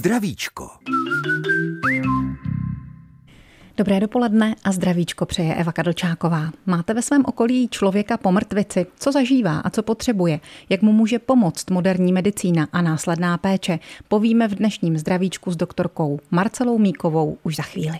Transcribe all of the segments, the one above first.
Zdravíčko. Dobré dopoledne a zdravíčko přeje Eva Kadlčáková. Máte ve svém okolí člověka po mrtvici? Co zažívá a co potřebuje? Jak mu může pomoct moderní medicína a následná péče? Povíme v dnešním zdravíčku s doktorkou Marcelou Míkovou už za chvíli.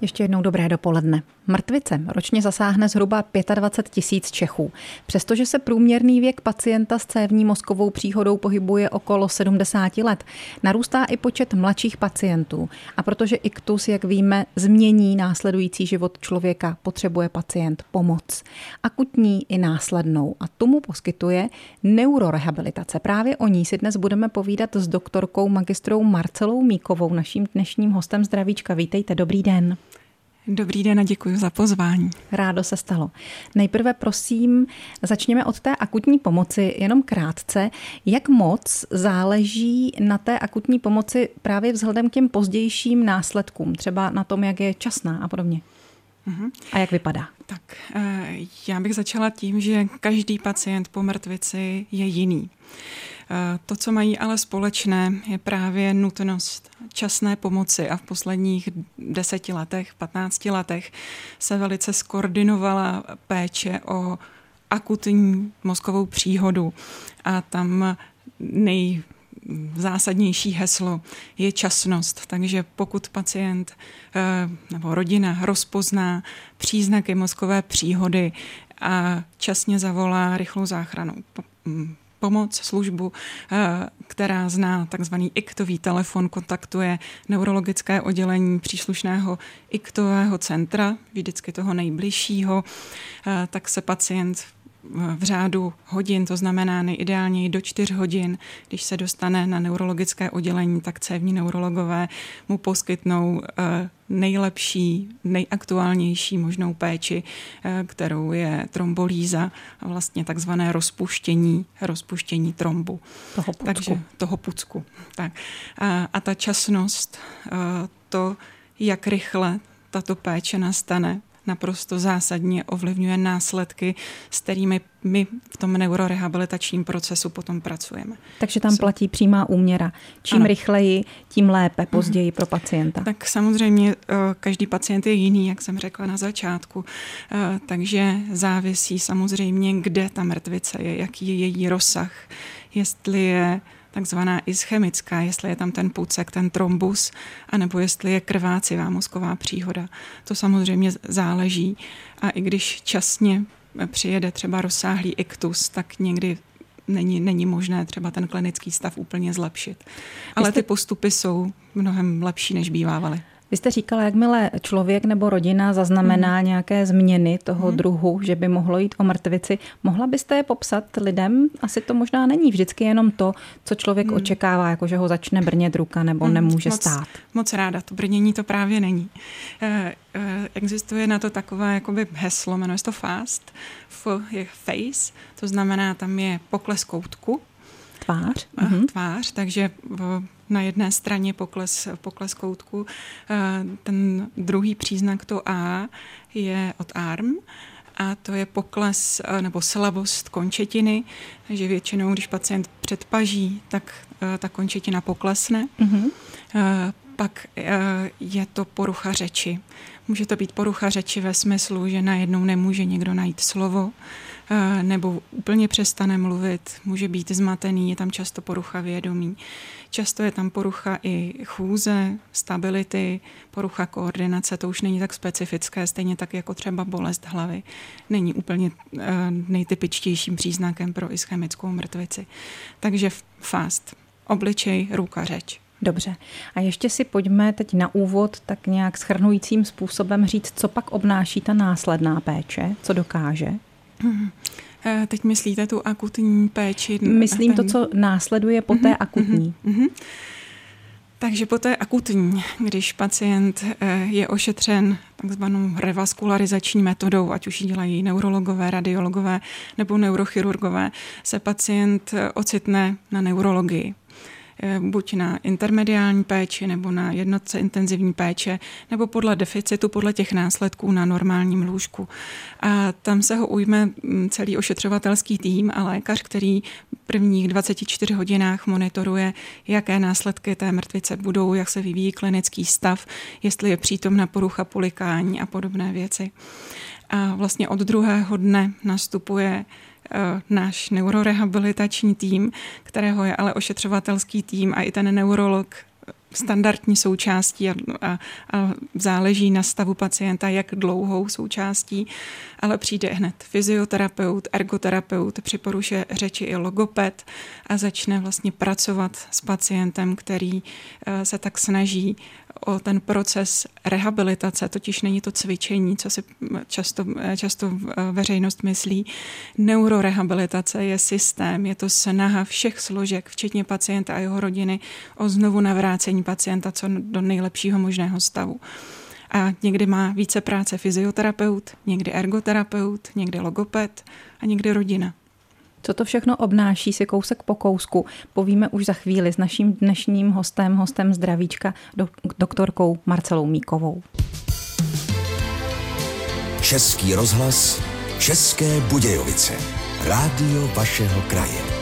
Ještě jednou dobré dopoledne. Mrtvice ročně zasáhne zhruba 25 tisíc Čechů. Přestože se průměrný věk pacienta s cévní mozkovou příhodou pohybuje okolo 70 let, narůstá i počet mladších pacientů. A protože iktus, jak víme, změní následující život člověka, potřebuje pacient pomoc. Akutní i následnou. A tomu poskytuje neurorehabilitace. Právě o ní si dnes budeme povídat s doktorkou magistrou Marcelou Míkovou, naším dnešním hostem zdravíčka. Vítejte, dobrý den. Dobrý den a děkuji za pozvání. Rádo se stalo. Nejprve prosím, začněme od té akutní pomoci, jenom krátce. Jak moc záleží na té akutní pomoci právě vzhledem k těm pozdějším následkům, třeba na tom, jak je časná a podobně? Uh-huh. A jak vypadá? Tak eh, já bych začala tím, že každý pacient po mrtvici je jiný. To, co mají ale společné, je právě nutnost časné pomoci a v posledních deseti letech, patnácti letech se velice skoordinovala péče o akutní mozkovou příhodu a tam nej zásadnější heslo je časnost. Takže pokud pacient eh, nebo rodina rozpozná příznaky mozkové příhody a časně zavolá rychlou záchranu pomoc, službu, eh, která zná takzvaný iktový telefon, kontaktuje neurologické oddělení příslušného iktového centra, vždycky toho nejbližšího, eh, tak se pacient v řádu hodin, to znamená nejideálněji do čtyř hodin, když se dostane na neurologické oddělení, tak cévní neurologové mu poskytnou eh, nejlepší, nejaktuálnější možnou péči, eh, kterou je trombolíza a vlastně takzvané rozpuštění, rozpuštění trombu. Toho pucku. Takže toho pucku. Tak. A, a ta časnost, eh, to, jak rychle tato péče nastane, naprosto zásadně ovlivňuje následky, s kterými my v tom neurorehabilitačním procesu potom pracujeme. Takže tam platí přímá úměra. Čím ano. rychleji, tím lépe později pro pacienta. Tak samozřejmě eh, každý pacient je jiný, jak jsem řekla na začátku, eh, takže závisí samozřejmě, kde ta mrtvice je, jaký je její rozsah, jestli je takzvaná ischemická, jestli je tam ten pucek, ten trombus, anebo jestli je krvácivá mozková příhoda. To samozřejmě záleží. A i když časně přijede třeba rozsáhlý iktus, tak někdy není, není možné třeba ten klinický stav úplně zlepšit. Ale ty postupy jsou mnohem lepší, než bývávaly. Vy jste říkala, jakmile člověk nebo rodina zaznamená mm. nějaké změny toho mm. druhu, že by mohlo jít o mrtvici, mohla byste je popsat lidem? Asi to možná není vždycky jenom to, co člověk mm. očekává, jako že ho začne brnět ruka nebo mm. nemůže moc, stát. Moc ráda, to brnění to právě není. E, e, existuje na to takové jakoby heslo, jmenuje se to FAST, F je face, to znamená, tam je pokles koutku, Tvář. Uh, tvář, takže na jedné straně pokles, pokles koutku. Eh, ten druhý příznak, to A, je od arm a to je pokles eh, nebo slabost končetiny, takže většinou, když pacient předpaží, tak eh, ta končetina poklesne. Mm-hmm. Pak je to porucha řeči. Může to být porucha řeči ve smyslu, že najednou nemůže někdo najít slovo, nebo úplně přestane mluvit, může být zmatený, je tam často porucha vědomí. Často je tam porucha i chůze, stability, porucha koordinace, to už není tak specifické, stejně tak jako třeba bolest hlavy. Není úplně uh, nejtypičtějším příznakem pro ischemickou mrtvici. Takže fast, obličej, ruka, řeč. Dobře. A ještě si pojďme teď na úvod tak nějak schrnujícím způsobem říct, co pak obnáší ta následná péče, co dokáže. Hmm. Teď myslíte tu akutní péči? Myslím ten... to, co následuje po té mm-hmm, akutní. Mm-hmm. Takže po té akutní, když pacient eh, je ošetřen takzvanou revaskularizační metodou, ať už ji dělají neurologové, radiologové nebo neurochirurgové, se pacient eh, ocitne na neurologii. Eh, buď na intermediální péči nebo na jednotce intenzivní péče, nebo podle deficitu, podle těch následků na normálním lůžku. A tam se ho ujme mm, celý ošetřovatelský tým a lékař, který v prvních 24 hodinách monitoruje, jaké následky té mrtvice budou, jak se vyvíjí klinický stav, jestli je přítomna porucha polikání a podobné věci. A vlastně od druhého dne nastupuje náš neurorehabilitační tým, kterého je ale ošetřovatelský tým a i ten neurolog standardní součástí a, a, a záleží na stavu pacienta, jak dlouhou součástí, ale přijde hned fyzioterapeut, ergoterapeut, při poruše řeči i logoped a začne vlastně pracovat s pacientem, který eh, se tak snaží o ten proces rehabilitace, totiž není to cvičení, co si často, často veřejnost myslí. Neurorehabilitace je systém, je to snaha všech složek, včetně pacienta a jeho rodiny, o znovu navrácení pacienta co do nejlepšího možného stavu. A někdy má více práce fyzioterapeut, někdy ergoterapeut, někdy logoped a někdy rodina. Co to všechno obnáší, si kousek po kousku povíme už za chvíli s naším dnešním hostem, hostem zdravíčka, doktorkou Marcelou Míkovou. Český rozhlas, České Budějovice, rádio vašeho kraje.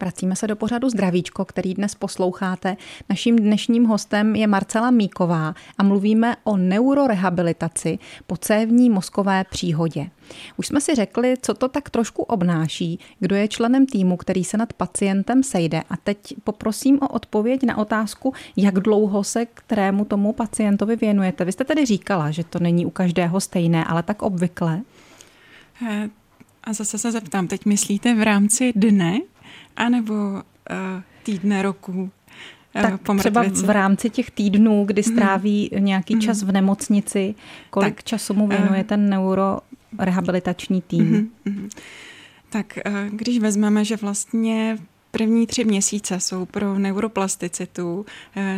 Vracíme se do pořadu Zdravíčko, který dnes posloucháte. Naším dnešním hostem je Marcela Míková a mluvíme o neurorehabilitaci po cévní mozkové příhodě. Už jsme si řekli, co to tak trošku obnáší, kdo je členem týmu, který se nad pacientem sejde. A teď poprosím o odpověď na otázku, jak dlouho se kterému tomu pacientovi věnujete. Vy jste tedy říkala, že to není u každého stejné, ale tak obvykle. Eh, a zase se zeptám, teď myslíte v rámci dne anebo uh, týdne, roku? Eh, tak třeba v rámci těch týdnů, kdy mhm. stráví hmm. nějaký mhm. čas v nemocnici, kolik tak, času mu věnuje uh, ten neurorehabilitační tým? Uh, Tak když vezmeme, že vlastně první tři měsíce jsou pro neuroplasticitu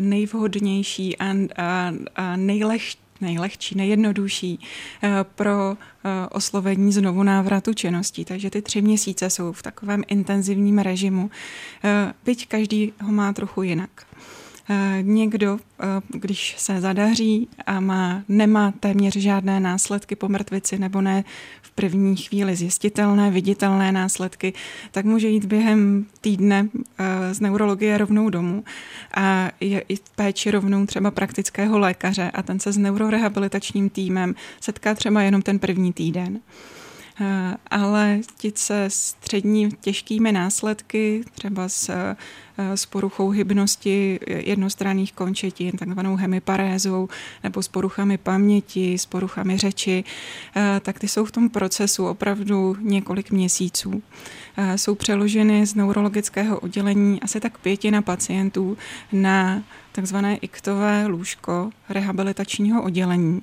nejvhodnější a, a, a nejlehčí nejlehčí, nejjednodušší eh, pro eh, oslovení znovu návratu činností. Takže ty tři měsíce jsou v takovém intenzivním režimu. Eh, byť každý ho má trochu jinak. Eh, někdo, eh, když se zadaří a má, nemá téměř žádné následky po mrtvici nebo ne v první chvíli zjistitelné, viditelné následky, tak může jít během týdne eh, z neurologie rovnou domů a je i péči rovnou třeba praktického lékaře a ten se s neurorehabilitačním týmem setká třeba jenom ten první týden. Eh, ale ti se střední těžkými následky, třeba s, eh, s poruchou hybnosti jednostranných končetin, takzvanou hemiparézou, nebo s poruchami paměti, s poruchami řeči, eh, tak ty jsou v tom procesu opravdu několik měsíců. Jsou přeloženy z neurologického oddělení asi tak pětina pacientů na takzvané iktové lůžko rehabilitačního oddělení.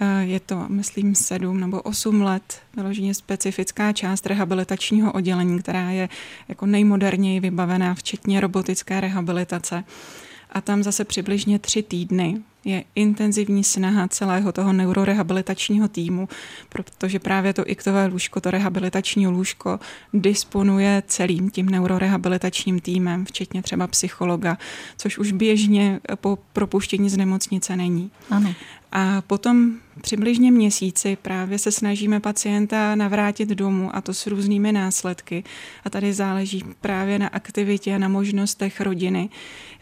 Eh, je to, myslím, sedm nebo osm let vyloženě specifická část rehabilitačního oddělení, která je jako nejmoderněji vybavená, včetně robotické rehabilitace. A tam zase přibližně tři týdny je intenzivní snaha celého toho neurorehabilitačního týmu, protože právě to iktové lůžko, to rehabilitační lůžko, disponuje celým tím neurorehabilitačním týmem, včetně třeba psychologa, což už běžně po propuštění z nemocnice není. Ano. A potom přibližně měsíci právě se snažíme pacienta navrátit domů a to s různými následky. A tady záleží právě na aktivitě, na možnostech rodiny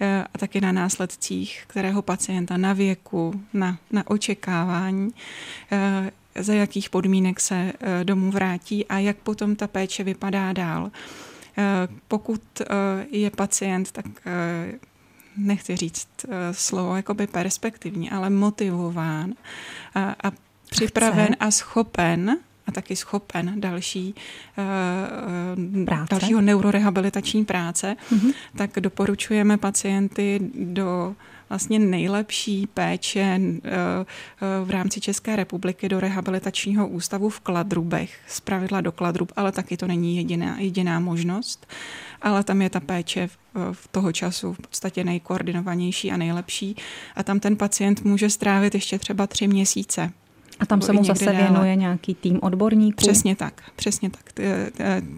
eh, a taky na následcích, kterého pacienta na věku, na, na očekávání eh, za jakých podmínek se eh, domů vrátí a jak potom ta péče vypadá dál. Pokud je pacient, tak nechci říct uh, slovo jakoby perspektivní, ale motivován a, a připraven Chce. a schopen a taky schopen další, uh, práce. dalšího neurorehabilitační práce, mm-hmm. tak doporučujeme pacienty do vlastně nejlepší péče v rámci České republiky do rehabilitačního ústavu v Kladrubech, z pravidla do Kladrub, ale taky to není jediná, jediná možnost ale tam je ta péče v, v toho času v podstatě nejkoordinovanější a nejlepší a tam ten pacient může strávit ještě třeba tři měsíce. A tam se mu zase dále. věnuje nějaký tým odborníků? Přesně tak, přesně tak. Ty,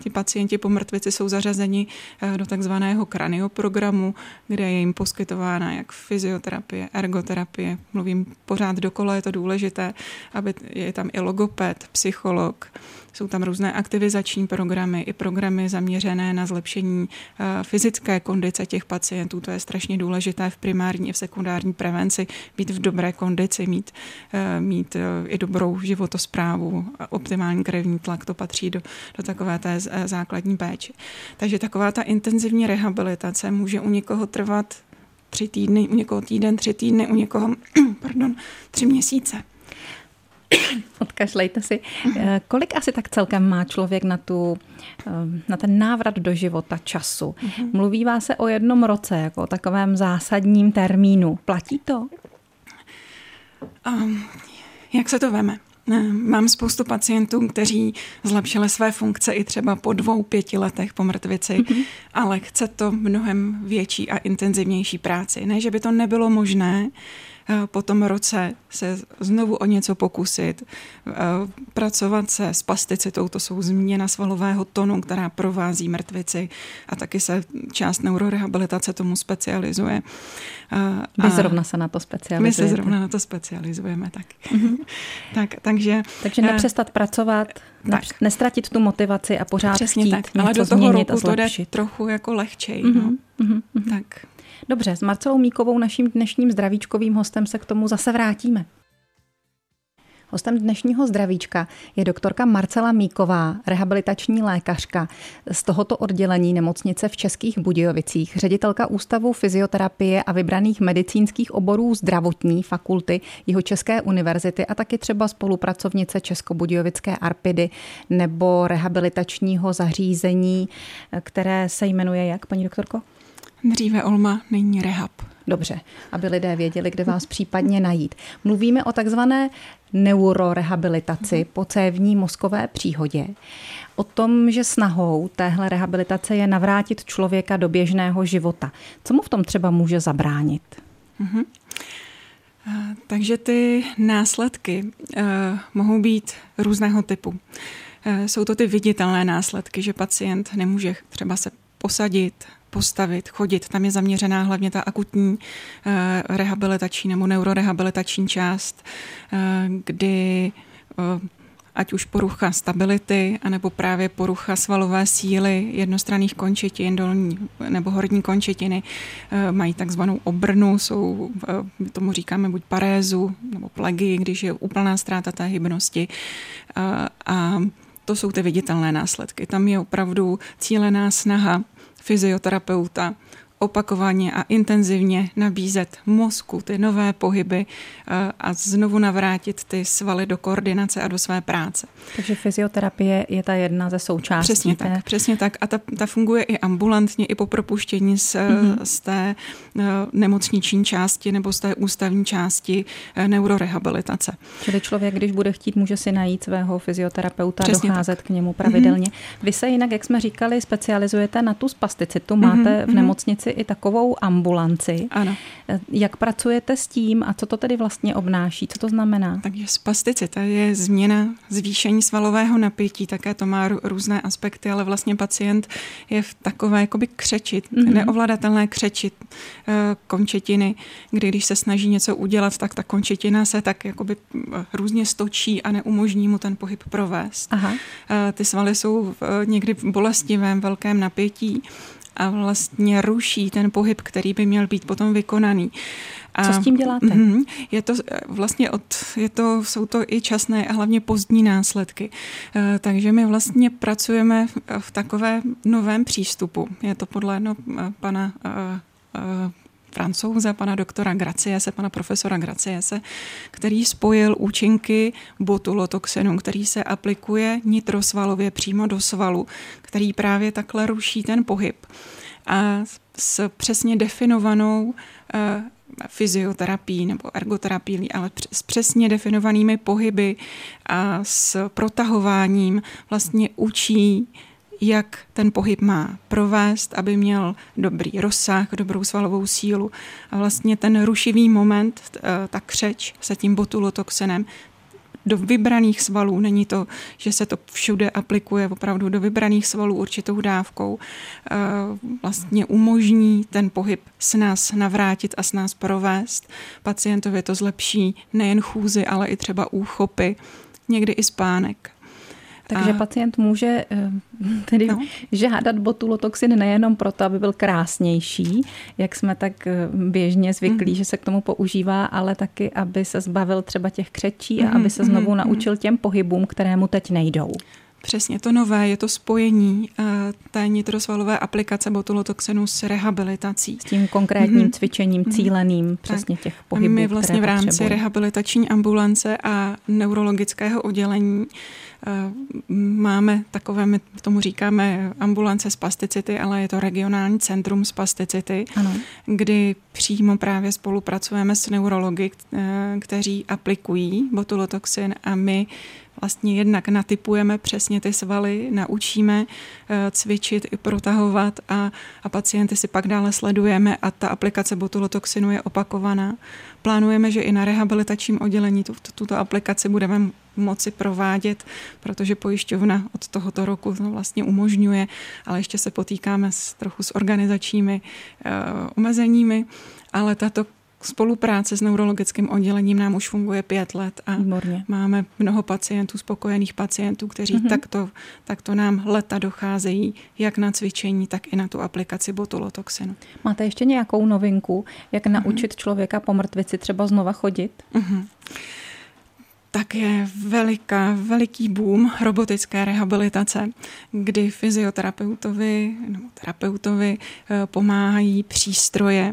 ty pacienti po mrtvici jsou zařazeni eh, do takzvaného kranioprogramu, kde je jim poskytována jak fyzioterapie, ergoterapie. Mluvím pořád dokola, je to důležité, aby je tam i logoped, psycholog, jsou tam různé aktivizační programy i programy zaměřené na zlepšení eh, fyzické kondice těch pacientů. To je strašně důležité v primární i v sekundární prevenci, být v dobré kondici, mít, eh, mít eh, i dobrou životosprávu, optimální krevní tlak, to patří do, do takové té základní péče. Takže taková ta intenzivní rehabilitace může u někoho trvat tři týdny, u někoho týden, tři týdny, u někoho, pardon, tři měsíce. Odkašlejte si. Eh, kolik asi tak celkem má člověk na, tu, eh, na ten návrat do života času? Mhm. Mluvívá se o jednom roce, jako o takovém zásadním termínu. Platí to? Um, jak se to veme? Eh, mám spoustu pacientů, kteří zlepšili své funkce i třeba po dvou, pěti letech po mrtvici, mm-hmm. ale chce to mnohem větší a intenzivnější práci. Ne, že by to nebylo možné, po tom roce se znovu o něco pokusit, eh, pracovat se s plasticitou, to jsou změna svalového tonu, která provází mrtvici a taky se část neurorehabilitace tomu specializuje. Vy a zrovna se na to specializujeme. My se zrovna na to specializujeme, tak. Mm-hmm. tak takže, takže nepřestat pracovat, tak. nestratit tu motivaci a pořád Přesně chtít tak, ale do toho roku to jde trochu jako lehčej. Mm-hmm. No. Mm-hmm. Tak. Dobře, s Marcelou Míkovou, naším dnešním zdravíčkovým hostem, se k tomu zase vrátíme. Hostem dnešního zdravíčka je doktorka Marcela Míková, rehabilitační lékařka z tohoto oddělení nemocnice v Českých Budějovicích, ředitelka Ústavu fyzioterapie a vybraných medicínských oborů zdravotní fakulty jeho České univerzity a taky třeba spolupracovnice Českobudějovické Arpidy nebo rehabilitačního zařízení, které se jmenuje jak, paní doktorko? Dříve Olma, není rehab. Dobře, aby lidé věděli, kde vás případně najít. Mluvíme o takzvané neurorehabilitaci po cévní mozkové příhodě. O tom, že snahou téhle rehabilitace je navrátit člověka do běžného života. Co mu v tom třeba může zabránit? Uh-huh. Takže ty následky uh, mohou být různého typu. Uh, jsou to ty viditelné následky, že pacient nemůže třeba se posadit, postavit, chodit. Tam je zaměřená hlavně ta akutní eh, rehabilitační nebo neurorehabilitační část, eh, kdy eh, ať už porucha stability, anebo právě porucha svalové síly jednostranných končetin, dolní nebo horní končetiny, mají takzvanou obrnu, jsou, my tomu říkáme buď parézu nebo plegy, když je úplná ztráta té hybnosti. A to jsou ty viditelné následky. Tam je opravdu cílená snaha fyzioterapeuta opakovaně a intenzivně nabízet mozku ty nové pohyby eh, a znovu navrátit ty svaly do koordinace a do své práce. Takže fyzioterapie je ta jedna ze součástí. Přesně té... tak, přesně tak. A ta, ta funguje i ambulantně, i po propuštění z, mm-hmm. z té uh, nemocniční části nebo z té ústavní části neurorehabilitace. Čili člověk, když bude chtít, může si najít svého fyzioterapeuta, Přesně docházet tak. k němu pravidelně. Mm-hmm. Vy se jinak, jak jsme říkali, specializujete na tu spasticitu. Máte mm-hmm. v nemocnici i takovou ambulanci. Ano. Jak pracujete s tím a co to tedy vlastně obnáší? Co to znamená? Takže spasticita je změna zvýšení svalového napětí, také to má různé aspekty, ale vlastně pacient je v takové jakoby křečit, mm-hmm. neovladatelné křečit eh, končetiny, kdy když se snaží něco udělat, tak ta končetina se tak jakoby eh, různě stočí a neumožní mu ten pohyb provést. Aha. Eh, ty svaly jsou někdy v bolestivém velkém napětí a vlastně ruší ten pohyb, který by měl být potom vykonaný. A, Co s tím děláte? Mm, je to vlastně od, je to, jsou to i časné a hlavně pozdní následky. E, takže my vlastně pracujeme v, takové novém přístupu. Je to podle no, pana e, e, francouze, pana doktora Graciese, pana profesora Graciese, který spojil účinky botulotoxinu, který se aplikuje nitrosvalově přímo do svalu, který právě takhle ruší ten pohyb. A s přesně definovanou uh, fyzioterapií nebo ergoterapií, ale s přesně definovanými pohyby a s protahováním vlastně učí jak ten pohyb má provést, aby měl dobrý rozsah, dobrou svalovou sílu. A vlastně ten rušivý moment, eh, ta křeč se tím botulotoxinem do vybraných svalů. Není to, že se to všude aplikuje opravdu do vybraných svalů určitou dávkou. Eh, vlastně umožní ten pohyb s nás navrátit a s nás provést. Pacientovi to zlepší nejen chůzy, ale i třeba úchopy, někdy i spánek. Takže a... pacient může eh, tedy no. žádat botulotoxin nejenom proto, aby byl krásnější, jak jsme tak eh, běžně zvyklí, mm. že se k tomu používá, ale taky, aby se zbavil třeba těch křečí a mm. aby se znovu mm. naučil těm pohybům, které mu teď nejdou. Přesně to nové je to spojení uh, té nitrosvalové aplikace botulotoxinu s rehabilitací. S tím konkrétním mm-hmm. cvičením, mhm. cíleným, mm-hmm. přesně těch pohybů, My vlastně v rámci potřebuji. rehabilitační ambulance a neurologického oddělení uh, máme takové, my tomu říkáme ambulance spasticity, ale je to regionální centrum spasticity, ano. kdy přímo právě spolupracujeme s neurology, eh, kteří aplikují botulotoxin a my vlastně jednak natypujeme přesně ty svaly, naučíme eh, cvičit i protahovat a, a pacienty si pak dále sledujeme a ta aplikace botulotoxinu je opakovaná. Plánujeme, že i na rehabilitačním oddělení tu, tuto aplikaci budeme moci provádět, protože pojišťovna od tohoto roku to vlastně umožňuje, ale ještě se potýkáme s, trochu s organizačními uh, omezeními, ale tato spolupráce s neurologickým oddělením nám už funguje pět let a Výborně. máme mnoho pacientů, spokojených pacientů, kteří mm-hmm. takto, takto nám leta docházejí, jak na cvičení, tak i na tu aplikaci botulotoxinu. Máte ještě nějakou novinku, jak mhm. naučit mm-hmm. člověka po mrtvici třeba znova chodit? Mm-hmm tak je veliká, veliký boom robotické rehabilitace, kdy fyzioterapeutovi nebo terapeutovi eh, pomáhají přístroje,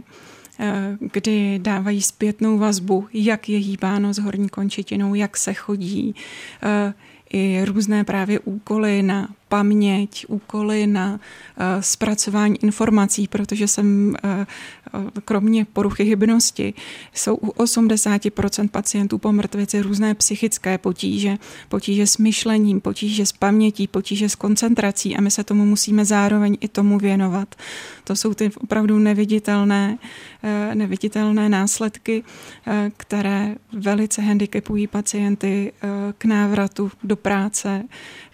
kdy dávají zpětnou vazbu, jak je hýbáno s horní končetinou, jak se chodí, eh, i různé právě úkoly na paměť, úkoly na uh, zpracování informací, protože jsem uh, kromě poruchy hybnosti jsou u 80% pacientů po mrtvici různé psychické potíže, potíže s myšlením, potíže s pamětí, potíže s koncentrací a my se tomu musíme zároveň i tomu věnovat. To jsou ty opravdu neviditelné, neviditelné následky, které velice handicapují pacienty k návratu do práce,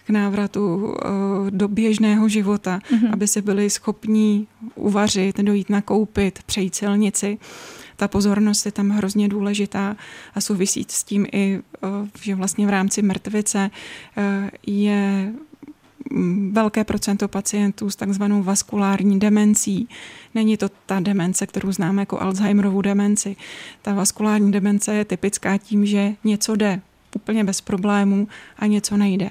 k návratu eh, do běžného života, mm-hmm. aby se byli schopní uvařit, dojít nakoupit, přejít silnici. Ta pozornost je tam hrozně důležitá a souvisí s tím i, eh, že vlastně v rámci mrtvice eh, je mm, velké procento pacientů s takzvanou vaskulární demencí. Není to ta demence, kterou známe jako Alzheimerovu demenci. Ta vaskulární demence je typická tím, že něco jde úplně bez problémů a něco nejde.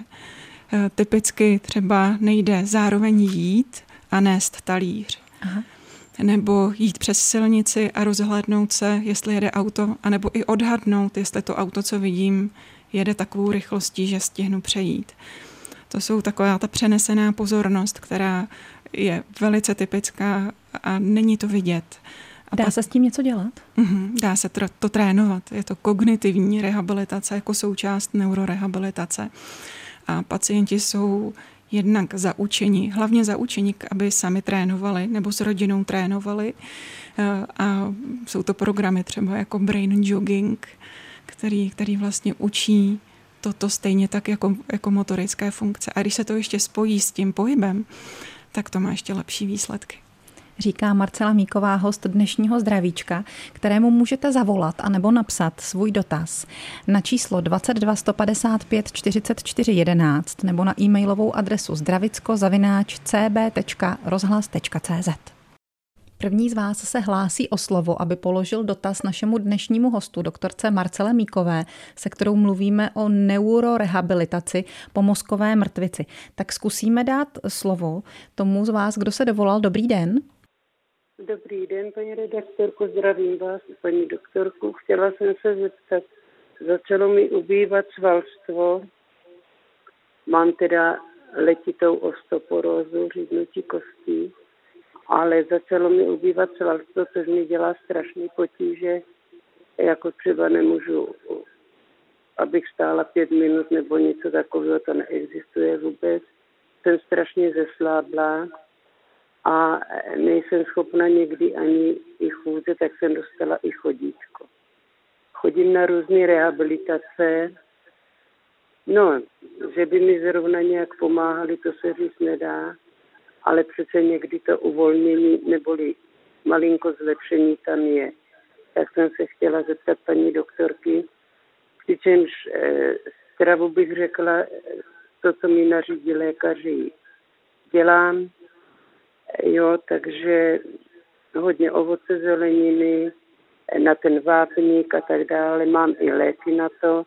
Eh, typicky třeba nejde zároveň jít a nést talíř. Aha. Nebo jít přes silnici a rozhlédnout se, jestli jede auto, anebo i odhadnout, jestli to auto, co vidím, jede takovou rychlostí, že stihnu přejít. To jsou taková ta přenesená pozornost, která je velice typická a není to vidět. A dá se s tím něco dělat? Uh-huh, dá se to, to trénovat. Je to kognitivní rehabilitace jako součást neurorehabilitace a pacienti jsou jednak zaučeni, hlavně zaučeni, aby sami trénovali nebo s rodinou trénovali. Eh, a jsou to programy třeba jako brain jogging, který, který vlastně učí toto stejně tak jako, jako motorické funkce. A když se to ještě spojí s tím pohybem, tak to má ještě lepší výsledky říká Marcela Míková, host dnešního zdravíčka, kterému můžete zavolat a nebo napsat svůj dotaz na číslo 22 155 44 11 nebo na e-mailovou adresu zdravicko-cb.rozhlas.cz. První z vás se hlásí o slovo, aby položil dotaz našemu dnešnímu hostu, doktorce Marcele Míkové, se kterou mluvíme o neurorehabilitaci po mozkové mrtvici. Tak zkusíme dát slovo tomu z vás, kdo se dovolal. Dobrý den. Dobrý den, paní redaktorko, zdravím vás, paní doktorku. Chtěla jsem se zeptat, začalo mi ubývat svalstvo, mám teda letitou ostoporózu, řídnutí kostí, ale začalo mi ubývat svalstvo, což mi dělá strašný potíže, jako třeba nemůžu, abych stála pět minut nebo něco takového, to neexistuje vůbec. Jsem strašně zesláblá, a nejsem schopna někdy ani i chůze, tak jsem dostala i chodítko. Chodím na různé rehabilitace, No, že by mi zrovna nějak pomáhali, to se říct nedá, ale přece někdy to uvolnění neboli malinko zlepšení tam je. Tak jsem se chtěla zeptat paní doktorky, přičemž e, stravu bych řekla, to, co mi nařídí lékaři, dělám, jo, takže hodně ovoce, zeleniny, na ten vápník a tak dále, mám i léky na to.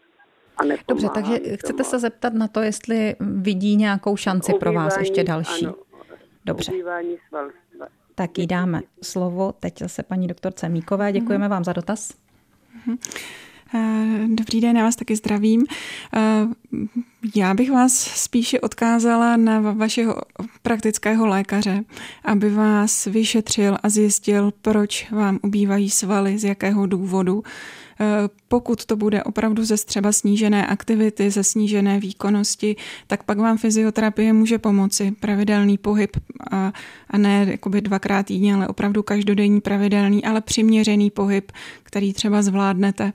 A Dobře, takže chcete se zeptat na to, jestli vidí nějakou šanci Ubývání, pro vás ještě další. Ano, Dobře. Tak jí dáme slovo teď zase paní doktorce Míkové. Děkujeme mhm. vám za dotaz. Mhm. Eh, dobrý den, já vás taky zdravím. Já bych vás spíše odkázala na vašeho praktického lékaře, aby vás vyšetřil a zjistil, proč vám ubývají svaly, z jakého důvodu. Eh, pokud to bude opravdu ze třeba snížené aktivity, ze snížené výkonnosti, tak pak vám fyzioterapie může pomoci. Pravidelný pohyb a, a ne jakoby dvakrát týdně, ale opravdu každodenní pravidelný, ale přiměřený pohyb, který třeba zvládnete.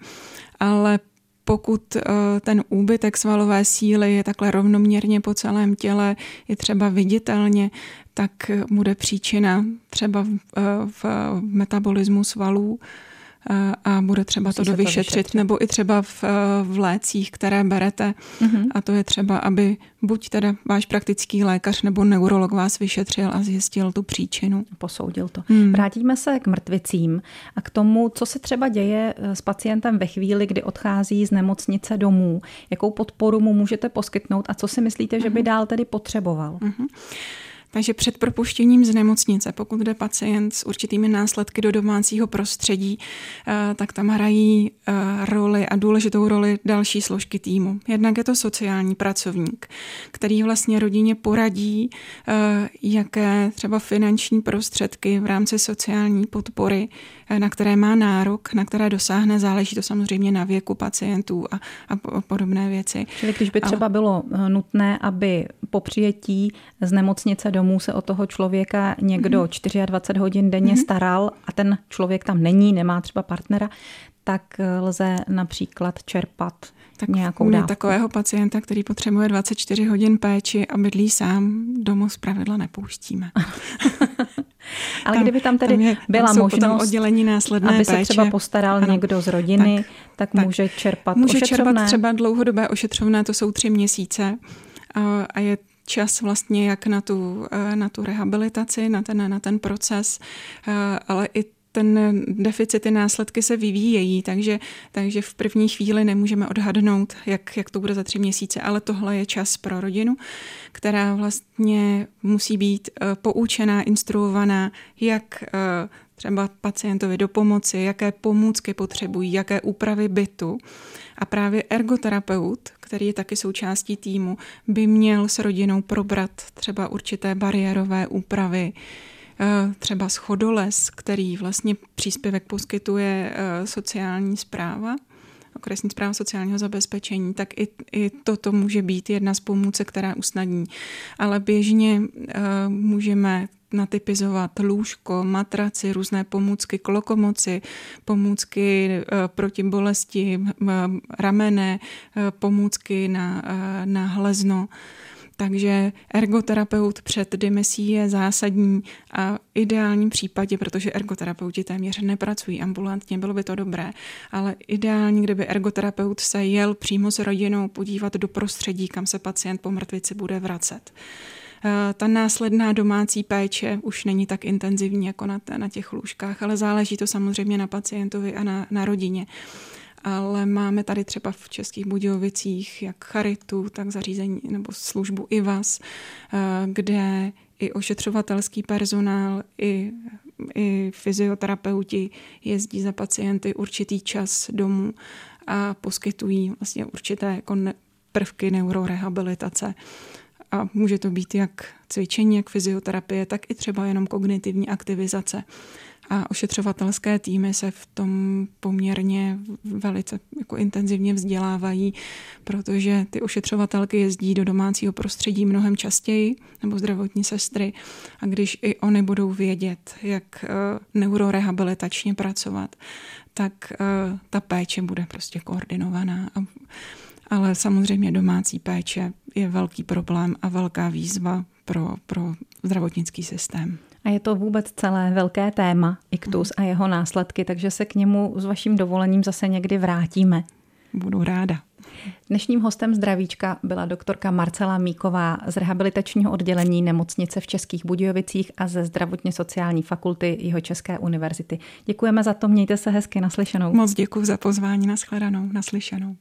Ale pokud eh, ten úbytek svalové síly je takhle rovnoměrně po celém těle, je třeba viditelně, tak bude příčina třeba v, eh, v metabolismu svalů a bude třeba Musí to dovyšetřit, vyšetřit. nebo i třeba v, v lécích, které berete. Mm-hmm. A to je třeba, aby buď teda váš praktický lékař nebo neurolog vás vyšetřil a zjistil tu příčinu. Posoudil to. Hmm. Vrátíme se k mrtvicím a k tomu, co se třeba děje eh, s pacientem ve chvíli, kdy odchází z nemocnice domů. Jakou podporu mu můžete poskytnout a co si myslíte, že by mhm. dál tedy potřeboval? Mm-hmm. Takže před propuštěním z nemocnice, pokud jde pacient s určitými následky do domácího prostředí, eh, tak tam hrají eh, roli a důležitou roli další složky týmu. Jednak je to sociální pracovník, který vlastně rodině poradí, eh, jaké třeba finanční prostředky v rámci sociální podpory, na které má nárok, na které dosáhne, záleží to samozřejmě na věku pacientů a, a podobné věci. Čili když by třeba bylo nutné, aby po přijetí z nemocnice domů se o toho člověka někdo mm-hmm. 24 hodin denně mm-hmm. staral a ten člověk tam není, nemá třeba partnera, tak lze například čerpat tak nějakou dávku. takového pacienta, který potřebuje 24 hodin péči a bydlí sám, domů z pravidla nepouštíme. Ale tam, kdyby tam tedy tam je, byla tam možnost, oddělení následné aby péče. se třeba postaral ano, někdo z rodiny, tak, tak, tak může čerpat Může ošetřovné. čerpat třeba dlouhodobé ošetřovné, to jsou tři měsíce a je čas vlastně jak na tu, eh, na tu rehabilitaci, na ten, na ten proces, eh, ale i ten deficity následky se vyvíjejí, takže, takže v první chvíli nemůžeme odhadnout, jak, jak to bude za tři měsíce, ale tohle je čas pro rodinu, která vlastně musí být eh, poučená, instruovaná, jak třeba pacientovi do pomoci, jaké pomůcky potřebují, jaké úpravy bytu. A právě ergoterapeut, který je taky součástí týmu, by měl s rodinou probrat třeba určité bariérové úpravy, eh, třeba schodoles, který vlastně příspěvek poskytuje eh, sociální zpráva, okresní zpráva sociálního zabezpečení, tak i, i toto může být jedna z pomůcek, která usnadní. Ale běžně uh, můžeme natypizovat lůžko, matraci, různé pomůcky k lokomoci, pomůcky eh, proti bolesti ramene, eh, pomůcky na, eh, na hlezno. Takže ergoterapeut před dimesí je zásadní a ideálním případě, protože ergoterapeuti téměř nepracují ambulantně, bylo by to dobré, ale ideální, kdyby ergoterapeut se jel přímo s rodinou podívat do prostředí, kam se pacient po mrtvici bude vracet. Eh, ta následná domácí péče už není tak intenzivní jako na, na těch lůžkách, ale záleží to samozřejmě na pacientovi a na, na rodině. Ale máme tady třeba v Českých Budějovicích jak charitu, tak zařízení nebo službu IVAS, eh, kde i ošetřovatelský personál, i, i fyzioterapeuti jezdí za pacienty určitý čas domů a poskytují vlastně určité jako prvky neurorehabilitace. A může to být jak cvičení, jak fyzioterapie, tak i třeba jenom kognitivní aktivizace. A ošetřovatelské týmy se v tom poměrně velice jako intenzivně vzdělávají, protože ty ošetřovatelky jezdí do domácího prostředí mnohem častěji, nebo zdravotní sestry. A když i oni budou vědět, jak eh, neurorehabilitačně pracovat, tak eh, ta péče bude prostě koordinovaná. A ale samozřejmě domácí péče je velký problém a velká výzva pro, pro zdravotnický systém. A je to vůbec celé velké téma, iktus a jeho následky, takže se k němu s vaším dovolením zase někdy vrátíme. Budu ráda. Dnešním hostem zdravíčka byla doktorka Marcela Míková z rehabilitačního oddělení nemocnice v Českých Budějovicích a ze zdravotně sociální fakulty jeho České univerzity. Děkujeme za to, mějte se hezky naslyšenou. Moc děkuji za pozvání, nashledanou, naslyšenou.